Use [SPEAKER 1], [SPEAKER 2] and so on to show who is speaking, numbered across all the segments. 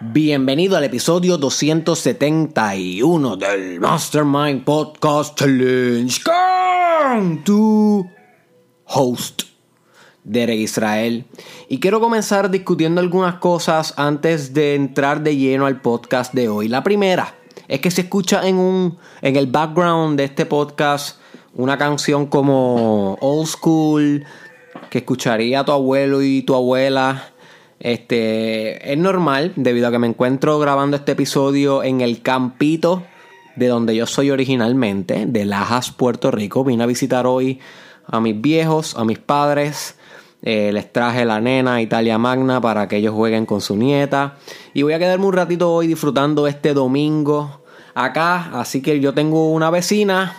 [SPEAKER 1] Bienvenido al episodio 271 del Mastermind Podcast Challenge con tu host, Derek Israel. Y quiero comenzar discutiendo algunas cosas antes de entrar de lleno al podcast de hoy. La primera es que se escucha en, un, en el background de este podcast una canción como Old School que escucharía tu abuelo y tu abuela este, es normal debido a que me encuentro grabando este episodio en el campito de donde yo soy originalmente, de Lajas, Puerto Rico. Vine a visitar hoy a mis viejos, a mis padres. Eh, les traje la nena Italia Magna para que ellos jueguen con su nieta. Y voy a quedarme un ratito hoy disfrutando este domingo acá. Así que yo tengo una vecina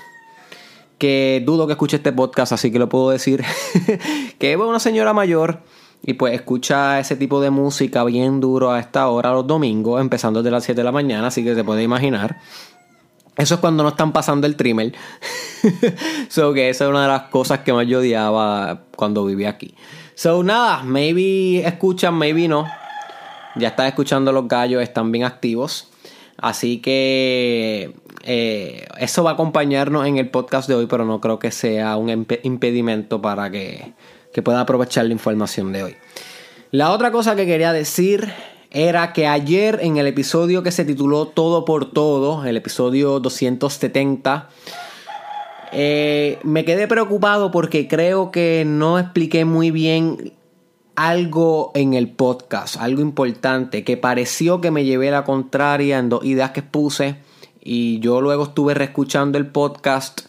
[SPEAKER 1] que dudo que escuche este podcast, así que lo puedo decir. que es una señora mayor y pues escucha ese tipo de música bien duro a esta hora los domingos, empezando desde las 7 de la mañana, así que se puede imaginar. Eso es cuando no están pasando el trimmer. so que esa es una de las cosas que más yo odiaba cuando vivía aquí. So nada, maybe escuchan, maybe no. Ya están escuchando los gallos, están bien activos. Así que eh, eso va a acompañarnos en el podcast de hoy, pero no creo que sea un impedimento para que que pueda aprovechar la información de hoy. La otra cosa que quería decir era que ayer en el episodio que se tituló Todo por Todo, el episodio 270, eh, me quedé preocupado porque creo que no expliqué muy bien algo en el podcast, algo importante, que pareció que me llevé la contraria en dos ideas que puse y yo luego estuve reescuchando el podcast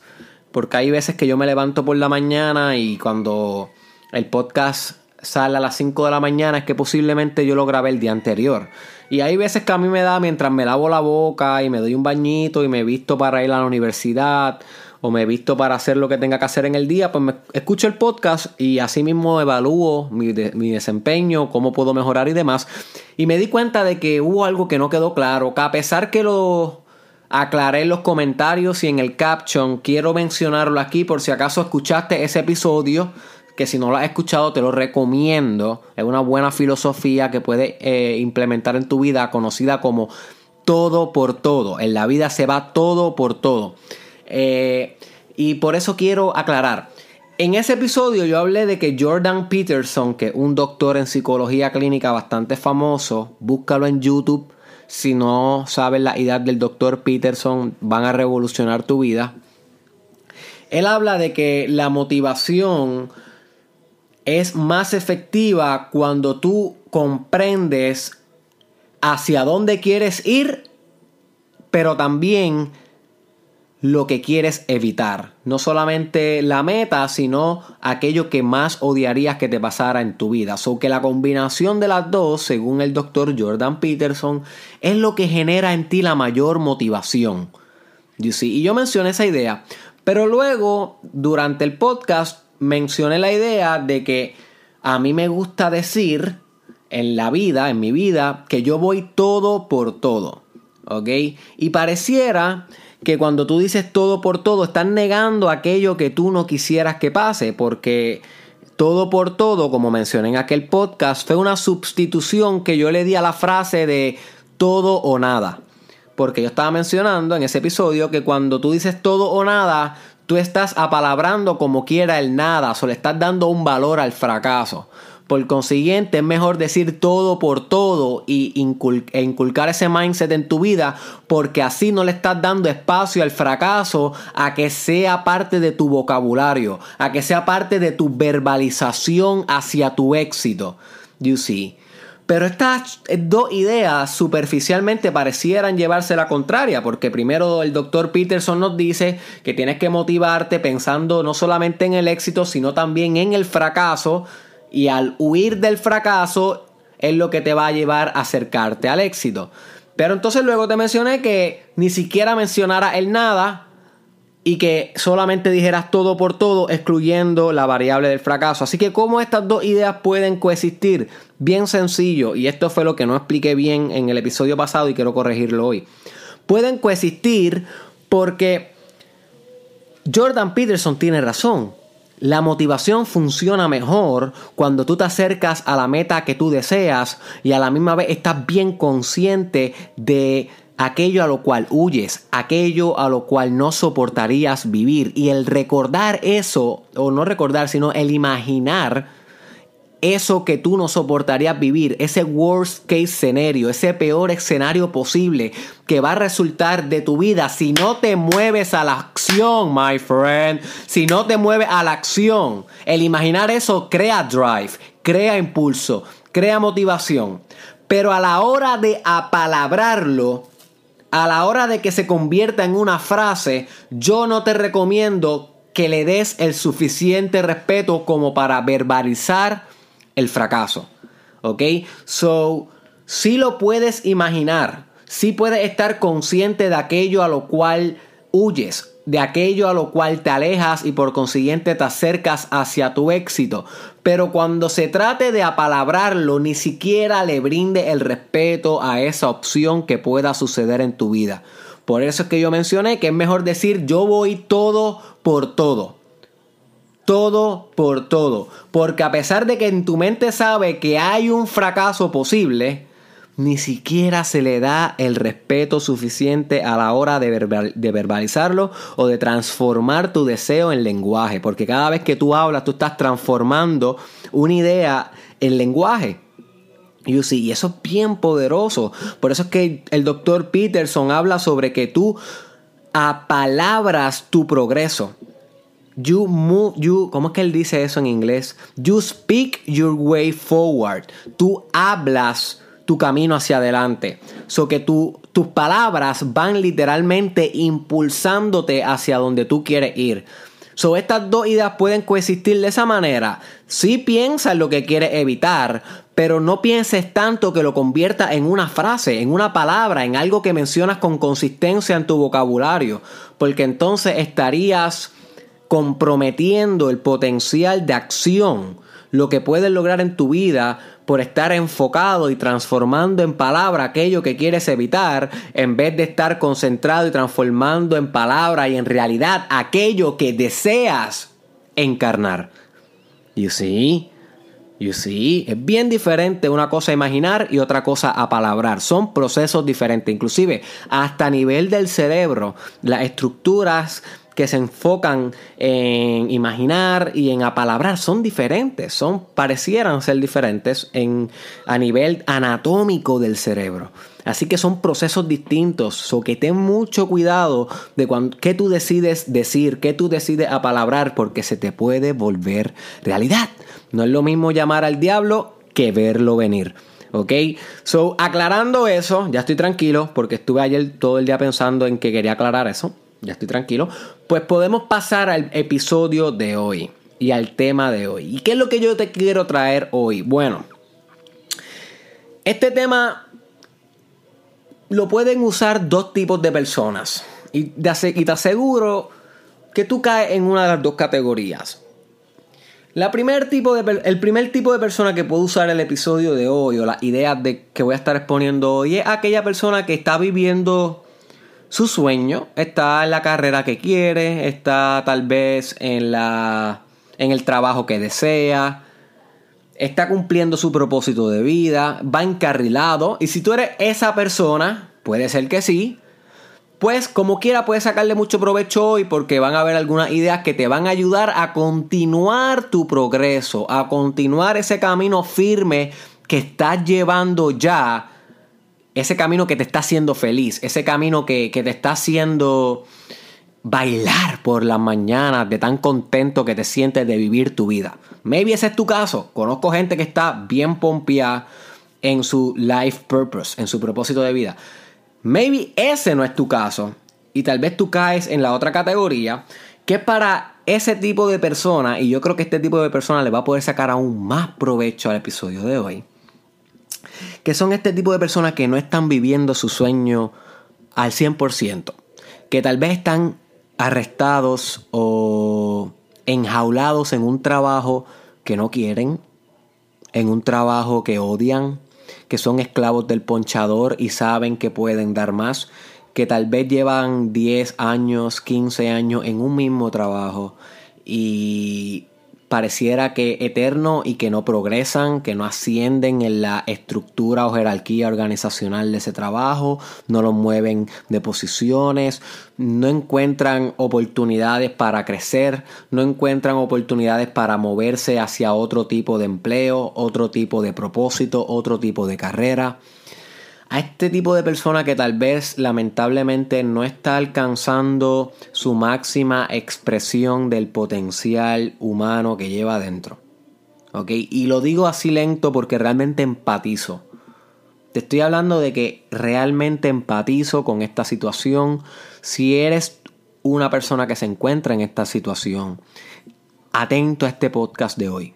[SPEAKER 1] porque hay veces que yo me levanto por la mañana y cuando el podcast sale a las 5 de la mañana es que posiblemente yo lo grabé el día anterior. Y hay veces que a mí me da mientras me lavo la boca y me doy un bañito y me visto para ir a la universidad o me visto para hacer lo que tenga que hacer en el día, pues me escucho el podcast y así mismo evalúo mi, mi desempeño, cómo puedo mejorar y demás. Y me di cuenta de que hubo algo que no quedó claro, que a pesar que lo aclaré en los comentarios y en el caption, quiero mencionarlo aquí por si acaso escuchaste ese episodio que si no lo has escuchado te lo recomiendo. Es una buena filosofía que puedes eh, implementar en tu vida conocida como todo por todo. En la vida se va todo por todo. Eh, y por eso quiero aclarar. En ese episodio yo hablé de que Jordan Peterson, que es un doctor en psicología clínica bastante famoso, búscalo en YouTube. Si no sabes la idea del doctor Peterson, van a revolucionar tu vida. Él habla de que la motivación es más efectiva cuando tú comprendes hacia dónde quieres ir, pero también lo que quieres evitar. No solamente la meta, sino aquello que más odiarías que te pasara en tu vida. So que la combinación de las dos, según el doctor Jordan Peterson, es lo que genera en ti la mayor motivación. Y yo mencioné esa idea. Pero luego, durante el podcast, mencioné la idea de que a mí me gusta decir en la vida, en mi vida, que yo voy todo por todo. ¿Ok? Y pareciera que cuando tú dices todo por todo, estás negando aquello que tú no quisieras que pase, porque todo por todo, como mencioné en aquel podcast, fue una sustitución que yo le di a la frase de todo o nada. Porque yo estaba mencionando en ese episodio que cuando tú dices todo o nada, tú estás apalabrando como quiera el nada, o le estás dando un valor al fracaso. Por consiguiente, es mejor decir todo por todo y e inculcar ese mindset en tu vida porque así no le estás dando espacio al fracaso a que sea parte de tu vocabulario, a que sea parte de tu verbalización hacia tu éxito. You see. Pero estas dos ideas superficialmente parecieran llevarse la contraria, porque primero el doctor Peterson nos dice que tienes que motivarte pensando no solamente en el éxito, sino también en el fracaso, y al huir del fracaso es lo que te va a llevar a acercarte al éxito. Pero entonces luego te mencioné que ni siquiera mencionara el nada, y que solamente dijeras todo por todo, excluyendo la variable del fracaso. Así que, ¿cómo estas dos ideas pueden coexistir? Bien sencillo, y esto fue lo que no expliqué bien en el episodio pasado y quiero corregirlo hoy. Pueden coexistir porque Jordan Peterson tiene razón. La motivación funciona mejor cuando tú te acercas a la meta que tú deseas y a la misma vez estás bien consciente de aquello a lo cual huyes, aquello a lo cual no soportarías vivir. Y el recordar eso, o no recordar, sino el imaginar eso que tú no soportarías vivir, ese worst case scenario, ese peor escenario posible que va a resultar de tu vida si no te mueves a la acción, my friend, si no te mueves a la acción. El imaginar eso crea drive, crea impulso, crea motivación. Pero a la hora de apalabrarlo, a la hora de que se convierta en una frase, yo no te recomiendo que le des el suficiente respeto como para verbalizar el fracaso. ¿Ok? So, si lo puedes imaginar, si puedes estar consciente de aquello a lo cual huyes, de aquello a lo cual te alejas y por consiguiente te acercas hacia tu éxito. Pero cuando se trate de apalabrarlo, ni siquiera le brinde el respeto a esa opción que pueda suceder en tu vida. Por eso es que yo mencioné que es mejor decir yo voy todo por todo todo por todo. Porque a pesar de que en tu mente sabe que hay un fracaso posible, ni siquiera se le da el respeto suficiente a la hora de, verbalizarlo o de transformar tu deseo en lenguaje. Porque cada vez que tú hablas, tú estás transformando una idea en lenguaje. You y eso es bien poderoso. Por eso es que el doctor Peterson habla sobre que tú apalabras tu progreso. You move, you, ¿cómo es que él dice eso en inglés? You speak your way forward. Tú hablas tu camino hacia adelante. So que tus palabras van literalmente impulsándote hacia donde tú quieres ir. So estas dos ideas pueden coexistir de esa manera. Si piensas lo que quieres evitar, pero no pienses tanto que lo convierta en una frase, en una palabra, en algo que mencionas con consistencia en tu vocabulario, porque entonces estarías comprometiendo el potencial de acción, lo que puedes lograr en tu vida por estar enfocado y transformando en palabra aquello que quieres evitar, en vez de estar concentrado y transformando en palabra y en realidad aquello que deseas encarnar. You see? You see? Es bien diferente una cosa imaginar y otra cosa a palabrar. Son procesos diferentes. Inclusive, hasta a nivel del cerebro, las estructuras que se enfocan en imaginar y en apalabrar son diferentes, son parecieran ser diferentes en, a nivel anatómico del cerebro. Así que son procesos distintos, so que ten mucho cuidado de cuando, qué tú decides decir, qué tú decides apalabrar, porque se te puede volver realidad. No es lo mismo llamar al diablo que verlo venir. ¿Ok? So, aclarando eso, ya estoy tranquilo porque estuve ayer todo el día pensando en que quería aclarar eso ya estoy tranquilo, pues podemos pasar al episodio de hoy y al tema de hoy. ¿Y qué es lo que yo te quiero traer hoy? Bueno, este tema lo pueden usar dos tipos de personas y te aseguro que tú caes en una de las dos categorías. El primer tipo de persona que puede usar el episodio de hoy o las ideas de, que voy a estar exponiendo hoy es aquella persona que está viviendo su sueño, está en la carrera que quiere, está tal vez en, la, en el trabajo que desea, está cumpliendo su propósito de vida, va encarrilado. Y si tú eres esa persona, puede ser que sí, pues como quiera puedes sacarle mucho provecho hoy porque van a haber algunas ideas que te van a ayudar a continuar tu progreso, a continuar ese camino firme que estás llevando ya ese camino que te está haciendo feliz, ese camino que, te está haciendo bailar por las mañanas de tan contento que te sientes de vivir tu vida. Maybe ese es tu caso. Conozco gente que está bien pompeada en su life purpose, en su propósito de vida. Maybe ese no es tu caso. Y tal vez tú caes en la otra categoría, que para ese tipo de persona, y yo creo que este tipo de persona le va a poder sacar aún más provecho al episodio de hoy que son este tipo de personas que no están viviendo su sueño al 100%, que tal vez están arrestados o enjaulados en un trabajo que no quieren, en un trabajo que odian, que son esclavos del ponchador y saben que pueden dar más, que tal vez llevan 10 años, 15 años en un mismo trabajo y pareciera que eterno y que no progresan, que no ascienden en la estructura o jerarquía organizacional de ese trabajo, no los mueven de posiciones, no encuentran oportunidades para crecer, no encuentran oportunidades para moverse hacia otro tipo de empleo, otro tipo de propósito, otro tipo de carrera a este tipo de persona que tal vez lamentablemente no está alcanzando su máxima expresión del potencial humano que lleva adentro. ¿Ok? Y lo digo así lento porque realmente empatizo. Te estoy hablando de que realmente empatizo con esta situación. Si eres una persona que se encuentra en esta situación, atento a este podcast de hoy.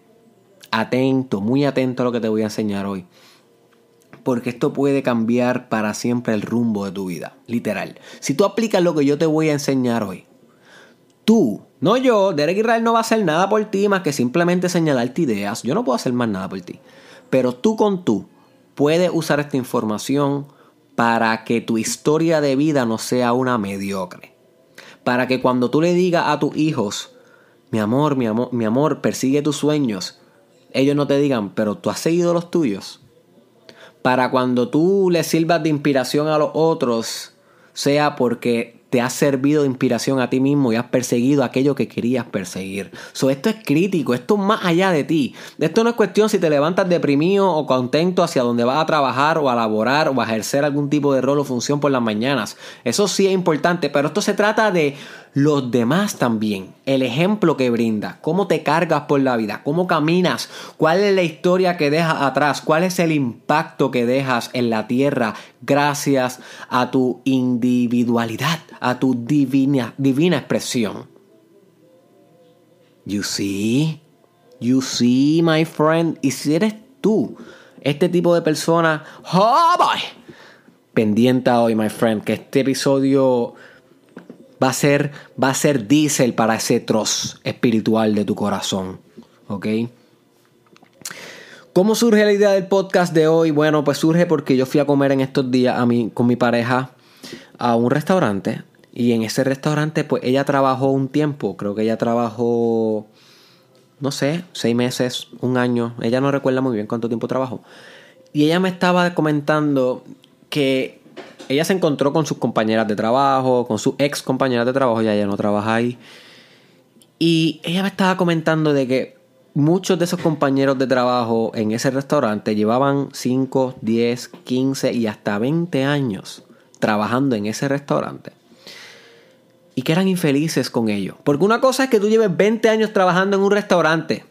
[SPEAKER 1] Atento, muy atento a lo que te voy a enseñar hoy porque esto puede cambiar para siempre el rumbo de tu vida, literal. Si tú aplicas lo que yo te voy a enseñar hoy, tú, no yo, Derek Israel no va a hacer nada por ti más que simplemente señalarte ideas, yo no puedo hacer más nada por ti, pero tú con tú puedes usar esta información para que tu historia de vida no sea una mediocre. Para que cuando tú le digas a tus hijos, mi amor, mi amor, mi amor, persigue tus sueños, ellos no te digan, pero tú has seguido los tuyos para cuando tú le sirvas de inspiración a los otros, sea porque te has servido de inspiración a ti mismo y has perseguido aquello que querías perseguir. Esto es crítico, esto es más allá de ti. Esto no es cuestión si te levantas deprimido o contento hacia donde vas a trabajar o a laborar o a ejercer algún tipo de rol o función por las mañanas. Eso sí es importante, pero esto se trata de los demás también. El ejemplo que brinda, cómo te cargas por la vida, cómo caminas, cuál es la historia que dejas atrás, cuál es el impacto que dejas en la tierra gracias a tu individualidad, a tu divina, divina expresión. You see, you see, my friend, y si eres tú, este tipo de persona, oh boy, pendiente hoy, my friend, que este episodio va a ser, va a ser diésel para ese troz espiritual de tu corazón. ¿Ok? ¿Cómo surge la idea del podcast de hoy? Bueno, pues surge porque yo fui a comer en estos días a mí, con mi pareja a un restaurante. Y en ese restaurante, pues ella trabajó un tiempo. Creo que ella trabajó, no sé, seis meses, un año. Ella no recuerda muy bien cuánto tiempo trabajó. Y ella me estaba comentando que ella se encontró con sus compañeras de trabajo, con sus ex compañeras de trabajo, ya ella no trabaja ahí. Y ella me estaba comentando de que muchos de esos compañeros de trabajo en ese restaurante llevaban 5, 10, 15 y hasta 20 años trabajando en ese restaurante. Y que eran infelices con ello. Porque una cosa es que tú lleves 20 años trabajando en un restaurante.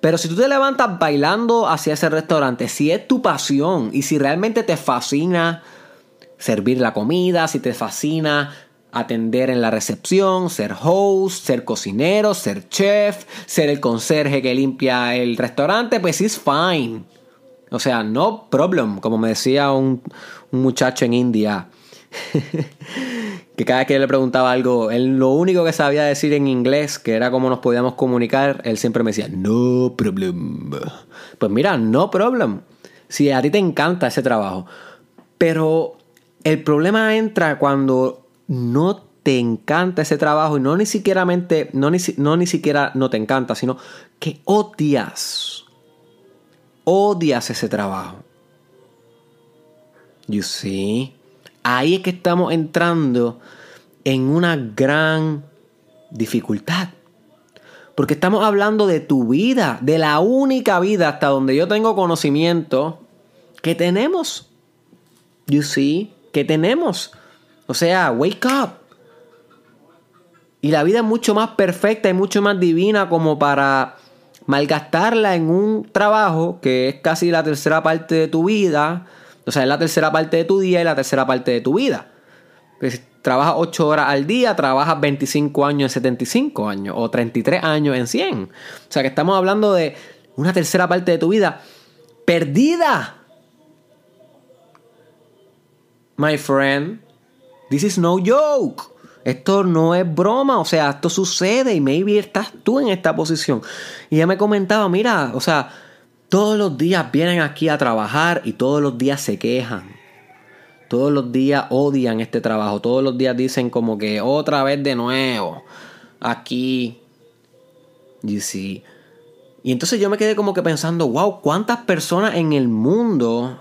[SPEAKER 1] Pero si tú te levantas bailando hacia ese restaurante, si es tu pasión y si realmente te fascina servir la comida, si te fascina atender en la recepción, ser host, ser cocinero, ser chef, ser el conserje que limpia el restaurante, pues es fine. O sea, no problem, como me decía un, muchacho en India, que cada vez que le preguntaba algo, él lo único que sabía decir en inglés, que era cómo nos podíamos comunicar, él siempre me decía, no problem. Pues mira, no problem. Si a ti te encanta ese trabajo, pero el problema entra cuando no te encanta ese trabajo y no ni siquiera no ni, no ni siquiera no te encanta, sino que odias. Odias ese trabajo. You see? Ahí es que estamos entrando en una gran dificultad. Porque estamos hablando de tu vida, de la única vida hasta donde yo tengo conocimiento que tenemos. You see? que tenemos. O sea, wake up. Y la vida es mucho más perfecta y mucho más divina como para malgastarla en un trabajo que es casi la tercera parte de tu vida. O sea, es la tercera parte de tu día y la tercera parte de tu vida. Si trabajas 8 horas al día, trabajas 25 años en 75 años o 33 años en 100. O sea, que estamos hablando de una tercera parte de tu vida perdida my friend. This is no joke. Esto no es broma, o sea, esto sucede y maybe estás tú en esta posición. Y ella me comentaba, mira, o sea, todos los días vienen aquí a trabajar y todos los días se quejan. Todos los días odian este trabajo, todos los días dicen como que otra vez de nuevo, aquí. You see. Y entonces yo me quedé como que pensando, wow, ¿cuántas personas en el mundo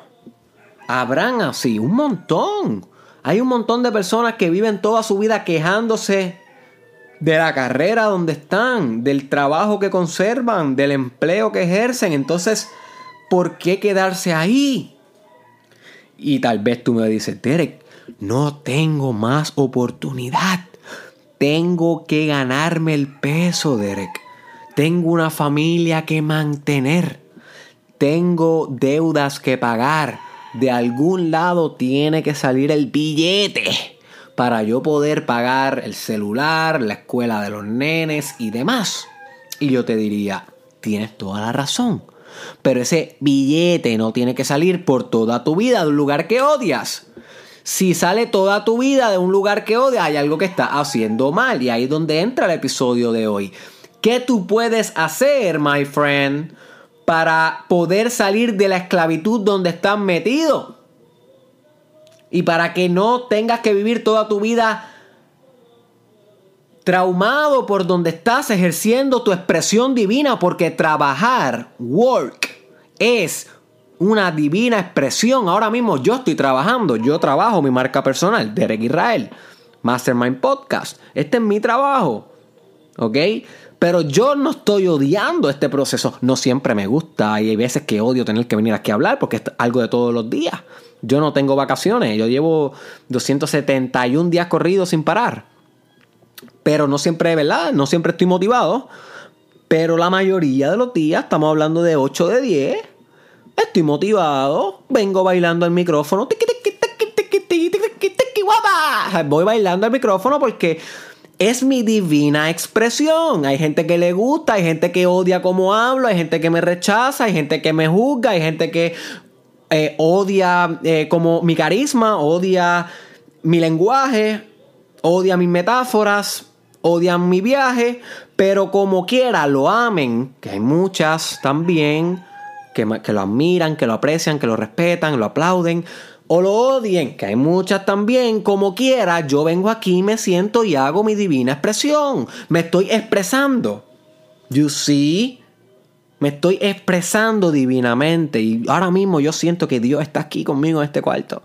[SPEAKER 1] habrán así? Un montón. Hay un montón de personas que viven toda su vida quejándose de la carrera donde están, del trabajo que conservan, del empleo que ejercen. Entonces, ¿por qué quedarse ahí? Y tal vez tú me dices, Derek, no tengo más oportunidad. Tengo que ganarme el peso, Derek. Tengo una familia que mantener. Tengo deudas que pagar. De algún lado tiene que salir el billete para yo poder pagar el celular, la escuela de los nenes y demás. Y yo te diría, tienes toda la razón. Pero ese billete no tiene que salir por toda tu vida de un lugar que odias. Si sale toda tu vida de un lugar que odias, hay algo que está haciendo mal. Y ahí es donde entra el episodio de hoy. ¿Qué tú puedes hacer, my friend, para poder salir de la esclavitud donde estás metido? Y para que no tengas que vivir toda tu vida traumado por donde estás ejerciendo tu expresión divina, porque trabajar, work, es una divina expresión. Ahora mismo yo estoy trabajando, yo trabajo mi marca personal, Derek Israel, Mastermind Podcast. Este es mi trabajo, ¿ok? Pero yo no estoy odiando este proceso. No siempre me gusta y hay veces que odio tener que venir aquí a hablar porque es algo de todos los días. Yo no tengo vacaciones, yo llevo 271 días corridos sin parar. Pero no siempre, ¿verdad? No siempre estoy motivado. Pero la mayoría de los días, estamos hablando de 8 de 10, estoy motivado, vengo bailando al micrófono. Voy bailando al micrófono porque es mi divina expresión. Hay gente que le gusta, hay gente que odia cómo hablo, hay gente que me rechaza, hay gente que me juzga, hay gente que eh, odia eh, como mi carisma, odia mi lenguaje, odia mis metáforas, odian mi viaje, pero como quiera lo amen, que hay muchas también que, que lo admiran, que lo aprecian, que lo respetan, lo aplauden o lo odien, que hay muchas también, como quiera, yo vengo aquí, me siento y hago mi divina expresión. Me estoy expresando. You see? Me estoy expresando divinamente y ahora mismo yo siento que Dios está aquí conmigo en este cuarto.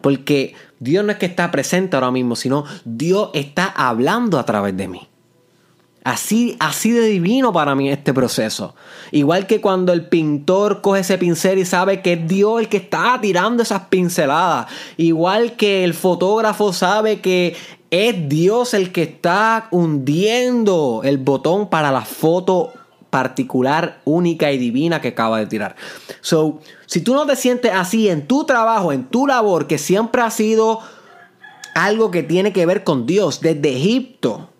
[SPEAKER 1] Porque Dios no es que está presente ahora mismo, sino Dios está hablando a través de mí. Así, así de divino para mí este proceso. Igual que cuando el pintor coge ese pincel y sabe que es Dios el que está tirando esas pinceladas. Igual que el fotógrafo sabe que es Dios el que está hundiendo el botón para la foto particular, única y divina que acaba de tirar. So, si tú no te sientes así en tu trabajo, en tu labor, que siempre ha sido algo que tiene que ver con Dios, desde Egipto,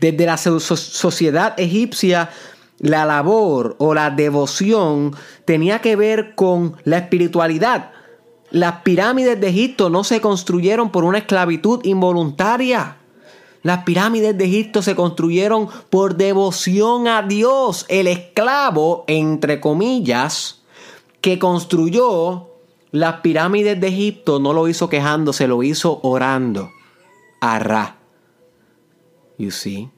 [SPEAKER 1] desde la sociedad egipcia, la labor o la devoción tenía que ver con la espiritualidad. Las pirámides de Egipto no se construyeron por una esclavitud involuntaria. Las pirámides de Egipto se construyeron por devoción a Dios. El esclavo, entre comillas, que construyó las pirámides de Egipto no lo hizo quejándose, lo hizo orando a Ra. You see?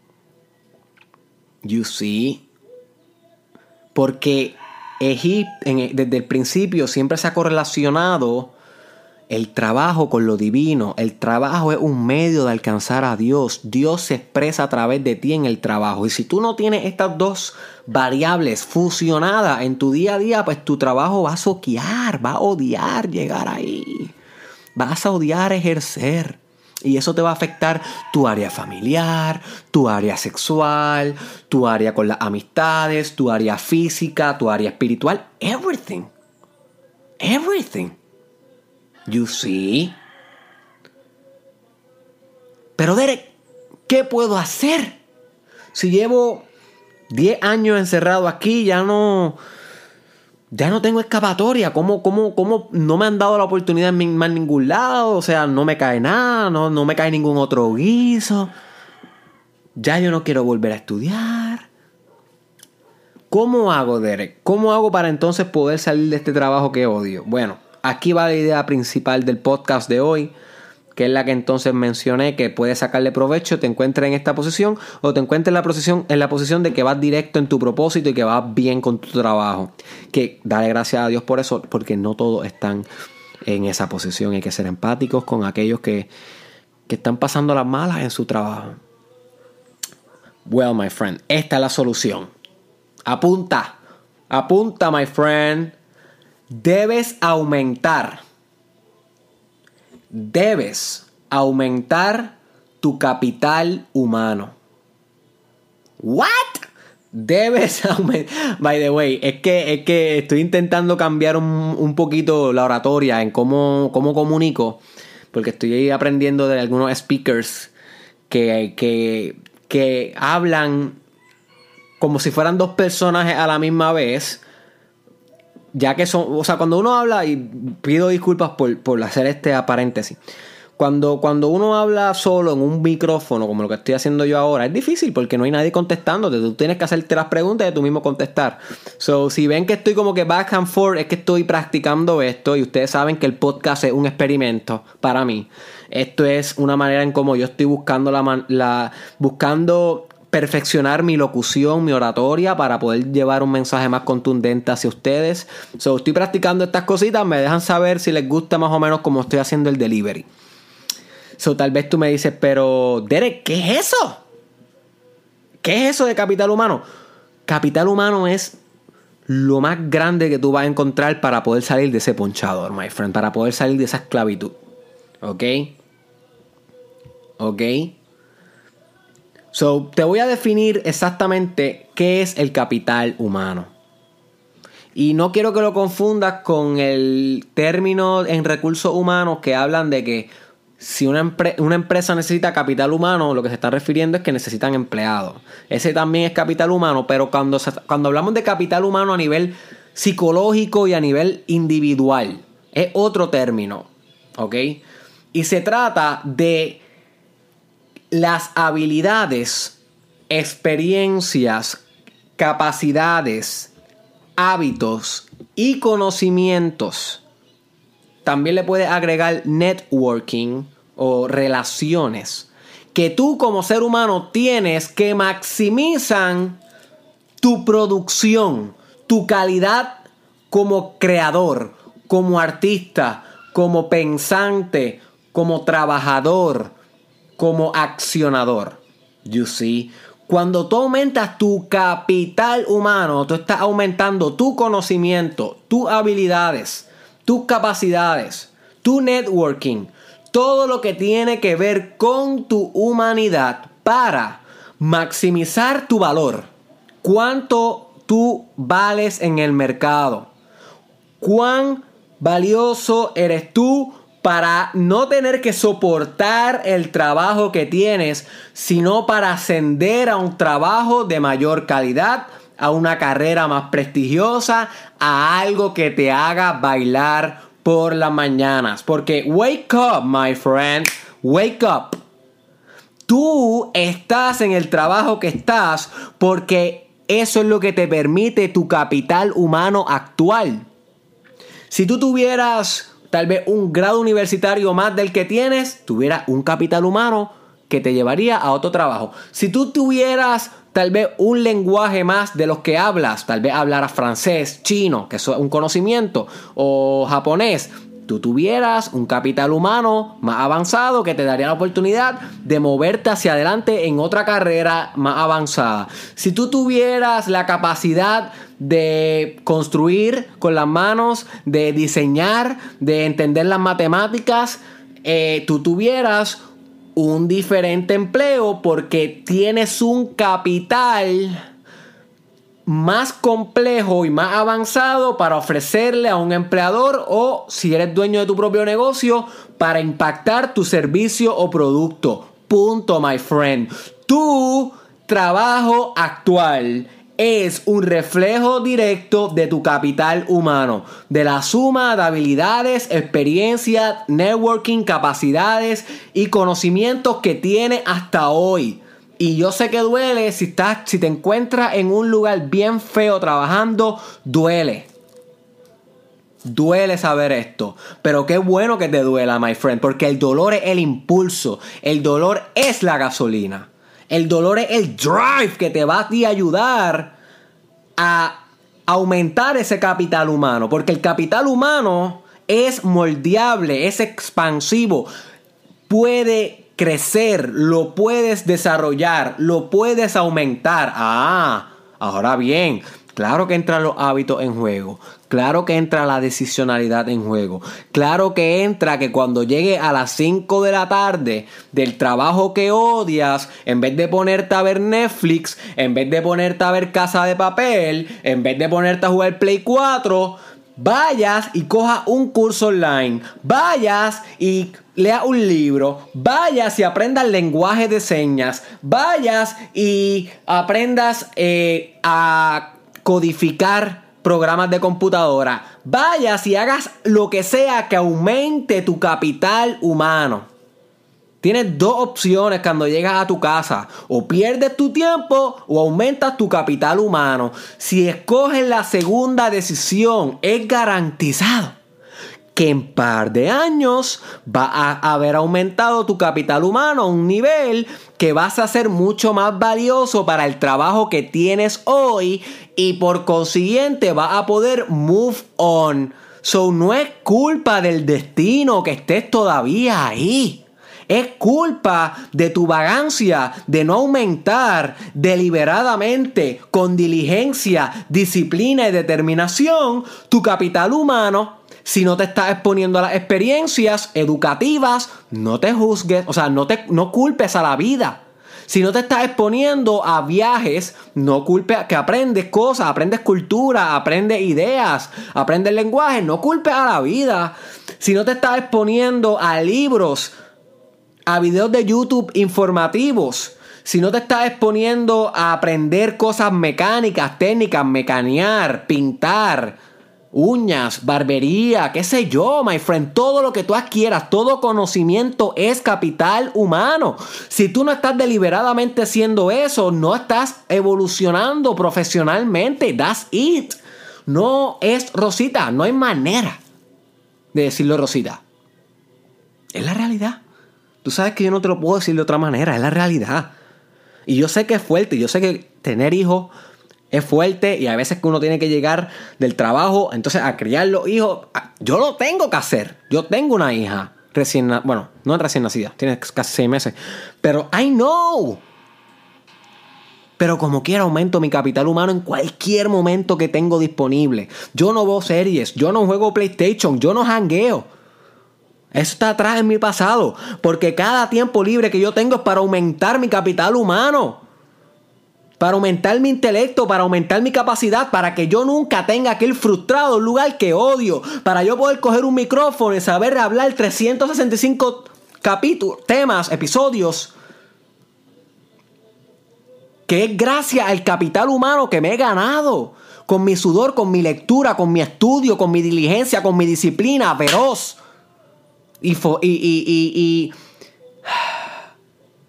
[SPEAKER 1] You see? Porque Egipto, desde el principio, siempre se ha correlacionado el trabajo con lo divino. El trabajo es un medio de alcanzar a Dios. Dios se expresa a través de ti en el trabajo. Y si tú no tienes estas dos variables fusionadas en tu día a día, pues tu trabajo va a soquear, va a odiar llegar ahí. Vas a odiar ejercer. Y eso te va a afectar tu área familiar, tu área sexual, tu área con las amistades, tu área física, tu área espiritual. Everything. Everything. You see? Pero Derek, ¿qué puedo hacer? Si llevo 10 años encerrado aquí, ya no. Ya no tengo escapatoria. ¿Cómo, cómo, cómo no me han dado la oportunidad en más ningún lado? O sea, no me cae nada, no, no me cae ningún otro guiso. Ya yo no quiero volver a estudiar. ¿Cómo hago, Derek? ¿Cómo hago para entonces poder salir de este trabajo que odio? Bueno, Aquí va la idea principal del podcast de hoy. que es la que entonces mencioné que puedes sacarle provecho, te encuentres en esta posición o te encuentres en la posición, en la posición de que vas directo en tu propósito y que vas bien con tu trabajo. Que dale gracias a Dios por eso, porque no todos están en esa posición. Hay que ser empáticos con aquellos que, que están pasando las malas en su trabajo. Well, my friend, esta es la solución. Apunta, apunta, my friend. Debes aumentar debes aumentar tu capital humano. ¿What? Debes aumentar. By the way, es que, es que estoy intentando cambiar un, poquito la oratoria en cómo, cómo, comunico. Porque estoy aprendiendo de algunos speakers que, que, que hablan como si fueran dos personajes a la misma vez ya que son, o sea, cuando uno habla, y pido disculpas por, hacer este paréntesis, cuando, cuando uno habla solo en un micrófono, como lo que estoy haciendo yo ahora, es difícil porque no hay nadie contestándote. Tú tienes que hacerte las preguntas y tú mismo contestar. So, si ven que estoy como que back and forth, es que estoy practicando esto y ustedes saben que el podcast es un experimento para mí. Esto es una manera en cómo yo estoy buscando la, la buscando perfeccionar mi locución, mi oratoria para poder llevar un mensaje más contundente hacia ustedes. So, estoy practicando estas cositas, me dejan saber si les gusta más o menos cómo estoy haciendo el delivery. So, tal vez tú me dices, pero Derek, ¿qué es eso? ¿Qué es eso de capital humano? Capital humano es lo más grande que tú vas a encontrar para poder salir de ese ponchador, my friend, para poder salir de esa esclavitud. ¿Ok? ¿Ok? So, te voy a definir exactamente qué es el capital humano. Y no quiero que lo confundas con el término en recursos humanos que hablan de que si una, empresa necesita capital humano, lo que se está refiriendo es que necesitan empleados. Ese también es capital humano, pero cuando, cuando hablamos de capital humano a nivel psicológico y a nivel individual, es otro término. ¿Ok? Y se trata de las habilidades, experiencias, capacidades, hábitos y conocimientos. También le puedes agregar networking o relaciones que tú como ser humano tienes que maximizan tu producción, tu calidad como creador, como artista, como pensante, como trabajador, como accionador. You see? Cuando tú aumentas tu capital humano, tú estás aumentando tu conocimiento, tus habilidades, tus capacidades, tu networking, todo lo que tiene que ver con tu humanidad para maximizar tu valor. Cuánto tú vales en el mercado. Cuán valioso eres tú para no tener que soportar el trabajo que tienes, sino para ascender a un trabajo de mayor calidad, a una carrera más prestigiosa, a algo que te haga bailar por las mañanas. Porque wake up, my friend, wake up. Tú estás en el trabajo que estás porque eso es lo que te permite tu capital humano actual. Si tú tuvieras tal vez un grado universitario más del que tienes, tuviera un capital humano que te llevaría a otro trabajo. Si tú tuvieras tal vez un lenguaje más de los que hablas, tal vez hablaras francés, chino, que eso es un conocimiento, o japonés, tú tuvieras un capital humano más avanzado que te daría la oportunidad de moverte hacia adelante en otra carrera más avanzada. Si tú tuvieras la capacidad de construir con las manos, de diseñar, de entender las matemáticas, eh, tú tuvieras un diferente empleo porque tienes un capital más complejo y más avanzado para ofrecerle a un empleador o si eres dueño de tu propio negocio para impactar tu servicio o producto. Punto, my friend. Tu trabajo actual es un reflejo directo de tu capital humano, de la suma de habilidades, experiencias, networking, capacidades y conocimientos que tiene hasta hoy. Y yo sé que duele si, estás, si te encuentras en un lugar bien feo trabajando, duele. Duele saber esto, pero qué bueno que te duela, my friend, porque el dolor es el impulso, el dolor es la gasolina, el dolor es el drive que te va a ayudar a aumentar ese capital humano, porque el capital humano es moldeable, es expansivo, puede crecer, lo puedes desarrollar, lo puedes aumentar. Ah, ahora bien, claro que entran los hábitos en juego, claro que entra la decisionalidad en juego, claro que entra que cuando llegue a las 5 de la tarde del trabajo que odias, en vez de ponerte a ver Netflix, en vez de ponerte a ver Casa de Papel, en vez de ponerte a jugar Play 4, vayas y coja un curso online, vayas y lea un libro, vayas y aprendas lenguaje de señas, vayas y aprendas eh, a codificar programas de computadora, vayas y hagas lo que sea que aumente tu capital humano. Tienes dos opciones cuando llegas a tu casa. O pierdes tu tiempo o aumentas tu capital humano. Si escoges la segunda decisión, es garantizado que en par de años va a haber aumentado tu capital humano a un nivel que vas a ser mucho más valioso para el trabajo que tienes hoy y por consiguiente va a poder move on. So no es culpa del destino que estés todavía ahí. Es culpa de tu vagancia de no aumentar deliberadamente, con diligencia, disciplina y determinación, tu capital humano. Si no te estás exponiendo a las experiencias educativas, no te juzgues, o sea, no, te, no culpes a la vida. Si no te estás exponiendo a viajes, no culpes que aprendes cosas, aprendes cultura, aprendes ideas, aprendes lenguaje, no culpes a la vida. Si no te estás exponiendo a libros, a videos de YouTube informativos, si no te estás exponiendo a aprender cosas mecánicas, técnicas, mecanear, pintar, uñas, barbería, qué sé yo, my friend, todo lo que tú adquieras, todo conocimiento es capital humano. Si tú no estás deliberadamente haciendo eso, no estás evolucionando profesionalmente. That's it. No es Rosita, no hay manera de decirlo Rosita. Es la realidad. Tú sabes que yo no te lo puedo decir de otra manera, es la realidad. Y yo sé que es fuerte, yo sé que tener hijos es fuerte y a veces que uno tiene que llegar del trabajo, entonces a criar los hijos, yo lo tengo que hacer. Yo tengo una hija recién, bueno, no recién nacida, tiene casi seis meses, pero I know. Pero como quiera aumento mi capital humano en cualquier momento que tengo disponible. Yo no veo series, yo no juego PlayStation, yo no hangueo. Eso está atrás en mi pasado. Porque cada tiempo libre que yo tengo es para aumentar mi capital humano. Para aumentar mi intelecto, para aumentar mi capacidad, para que yo nunca tenga aquel frustrado lugar que odio. Para yo poder coger un micrófono y saber hablar 365 capítulos, temas, episodios. Que es gracias al capital humano que me he ganado. Con mi sudor, con mi lectura, con mi estudio, con mi diligencia, con mi disciplina feroz y, y,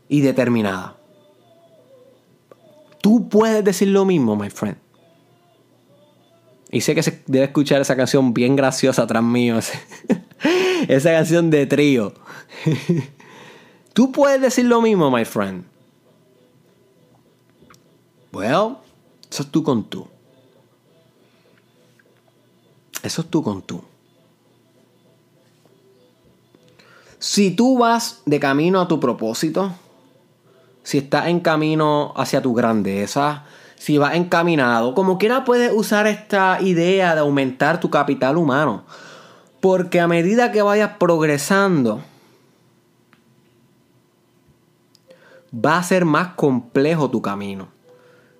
[SPEAKER 1] y, determinada. Tú puedes decir lo mismo, my friend. Y sé que se debe escuchar esa canción bien graciosa atrás mío. esa canción de trío. Tú puedes decir lo mismo, my friend. Well, eso es tú con tú. Eso es tú con tú. Si tú vas de camino a tu propósito, si estás en camino hacia tu grandeza, si vas encaminado, como quiera puedes usar esta idea de aumentar tu capital humano. Porque a medida que vayas progresando, va a ser más complejo tu camino.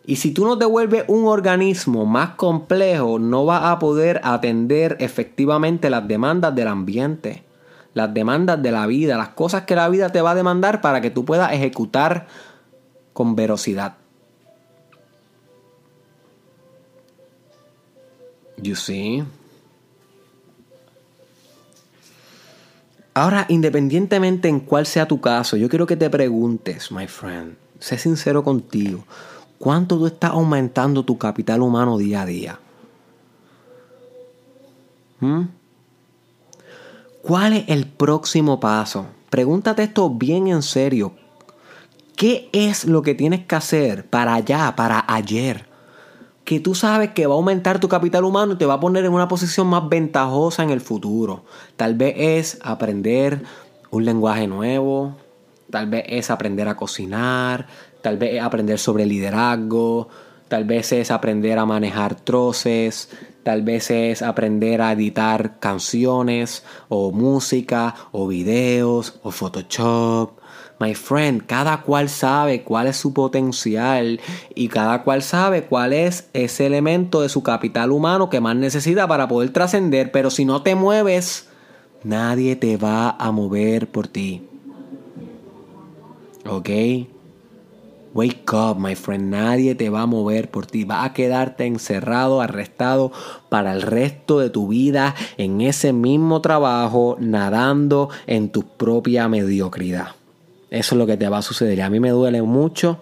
[SPEAKER 1] Y si tú no te vuelves un organismo más complejo, no vas a poder atender efectivamente las demandas del ambiente las demandas de la vida, las cosas que la vida te va a demandar para que tú puedas ejecutar con velocidad. You see? Ahora, independientemente en cuál sea tu caso, yo quiero que te preguntes, my friend, sé sincero contigo, ¿cuánto tú estás aumentando tu capital humano día a día? ¿Mm? ¿Cuál es el próximo paso? Pregúntate esto bien en serio. ¿Qué es lo que tienes que hacer para allá, para ayer? Que tú sabes que va a aumentar tu capital humano y te va a poner en una posición más ventajosa en el futuro. Tal vez es aprender un lenguaje nuevo, tal vez es aprender a cocinar, tal vez es aprender sobre liderazgo, tal vez es aprender a manejar troces, tal vez es aprender a editar canciones o música o videos o Photoshop. My friend, cada cual sabe cuál es su potencial y cada cual sabe cuál es ese elemento de su capital humano que más necesita para poder trascender, pero si no te mueves, nadie te va a mover por ti. ¿Ok? Wake up, my friend. Nadie te va a mover por ti. Vas a quedarte encerrado, arrestado para el resto de tu vida en ese mismo trabajo, nadando en tu propia mediocridad. Eso es lo que te va a suceder. A mí me duele mucho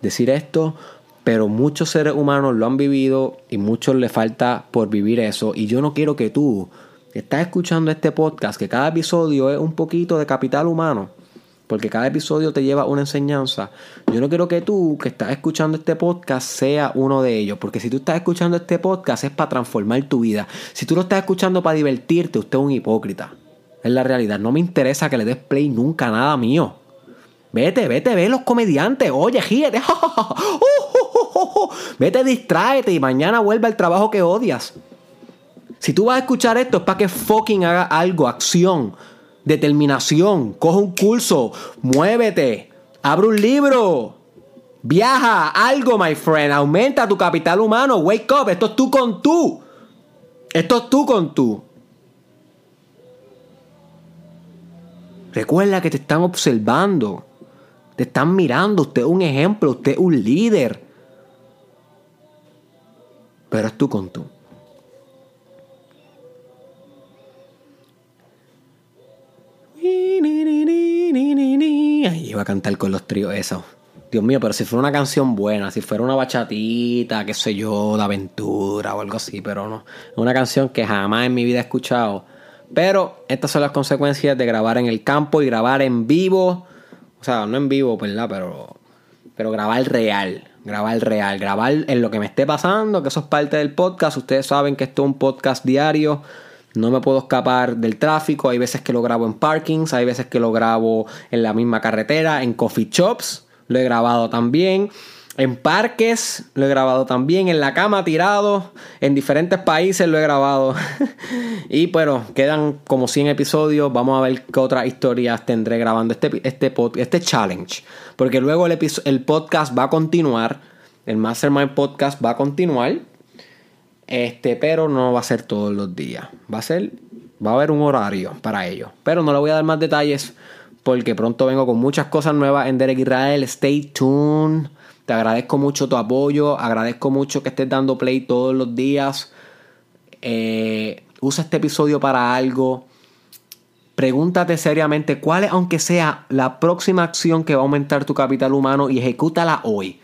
[SPEAKER 1] decir esto, pero muchos seres humanos lo han vivido y muchos le falta por vivir eso. Y yo no quiero que tú, que estás escuchando este podcast, que cada episodio es un poquito de capital humano, porque cada episodio te lleva una enseñanza. Yo no quiero que tú, que estás escuchando este podcast, sea uno de ellos, porque si tú estás escuchando este podcast es para transformar tu vida. Si tú lo estás escuchando para divertirte, usted es un hipócrita. Es la realidad. No me interesa que le des play nunca nada mío. Vete, vete, ve los comediantes. Oye, gíete. vete, distráete y mañana vuelve al trabajo que odias. Si tú vas a escuchar esto es para que fucking haga algo, acción determinación, coge un curso, muévete, abre un libro, viaja, algo, my friend, aumenta tu capital humano, wake up, esto es tú con tú, esto es tú con tú. Recuerda que te están observando, te están mirando, usted es un ejemplo, usted es un líder, pero es tú con tú. Iba a cantar con los tríos eso. Dios mío, pero si fuera una canción buena, si fuera una bachatita, qué sé yo, de aventura o algo así, pero no. Una canción que jamás en mi vida he escuchado. Pero estas son las consecuencias de grabar en el campo y grabar en vivo. O sea, no en vivo, ¿verdad? Pero, pero grabar real. Grabar real. Grabar en lo que me esté pasando, que eso es parte del podcast. Ustedes saben que esto es un podcast diario. No me puedo escapar del tráfico. Hay veces que lo grabo en parkings, hay veces que lo grabo en la misma carretera, en coffee shops. Lo he grabado también. En parques lo he grabado también. En la cama tirado. En diferentes países lo he grabado. y bueno, quedan como 100 episodios. Vamos a ver qué otras historias tendré grabando este, este, este challenge. Porque luego el, el podcast va a continuar. El Mastermind Podcast va a continuar. Este, pero no va a ser todos los días. Va a ser, va a haber un horario para ello. Pero no le voy a dar más detalles porque pronto vengo con muchas cosas nuevas en Derek Israel. Stay tuned. Te agradezco mucho tu apoyo. Agradezco mucho que estés dando play todos los días. Eh, usa este episodio para algo. Pregúntate seriamente cuál es, aunque sea la próxima acción que va a aumentar tu capital humano y ejecútala hoy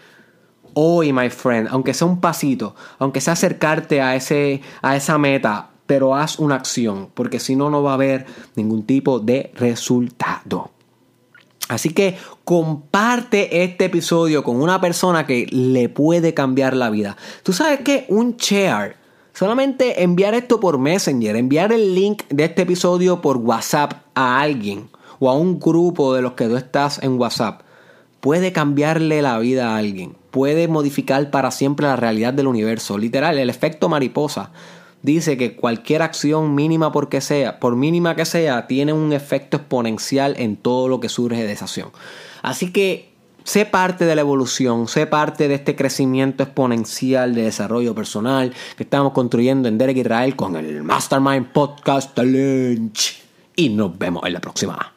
[SPEAKER 1] hoy, my friend, aunque sea un pasito, aunque sea acercarte a, ese, a esa meta, pero haz una acción, porque si no, no va a haber ningún tipo de resultado. Así que comparte este episodio con una persona que le puede cambiar la vida. Tú sabes que un share, solamente enviar esto por Messenger, enviar el link de este episodio por WhatsApp a alguien o a un grupo de los que tú estás en WhatsApp, puede cambiarle la vida a alguien puede modificar para siempre la realidad del universo. Literal, el efecto mariposa dice que cualquier acción mínima porque sea, por mínima que sea, tiene un efecto exponencial en todo lo que surge de esa acción. Así que sé parte de la evolución, sé parte de este crecimiento exponencial de desarrollo personal que estamos construyendo en Derek Israel con el Mastermind Podcast Challenge. Y nos vemos en la próxima.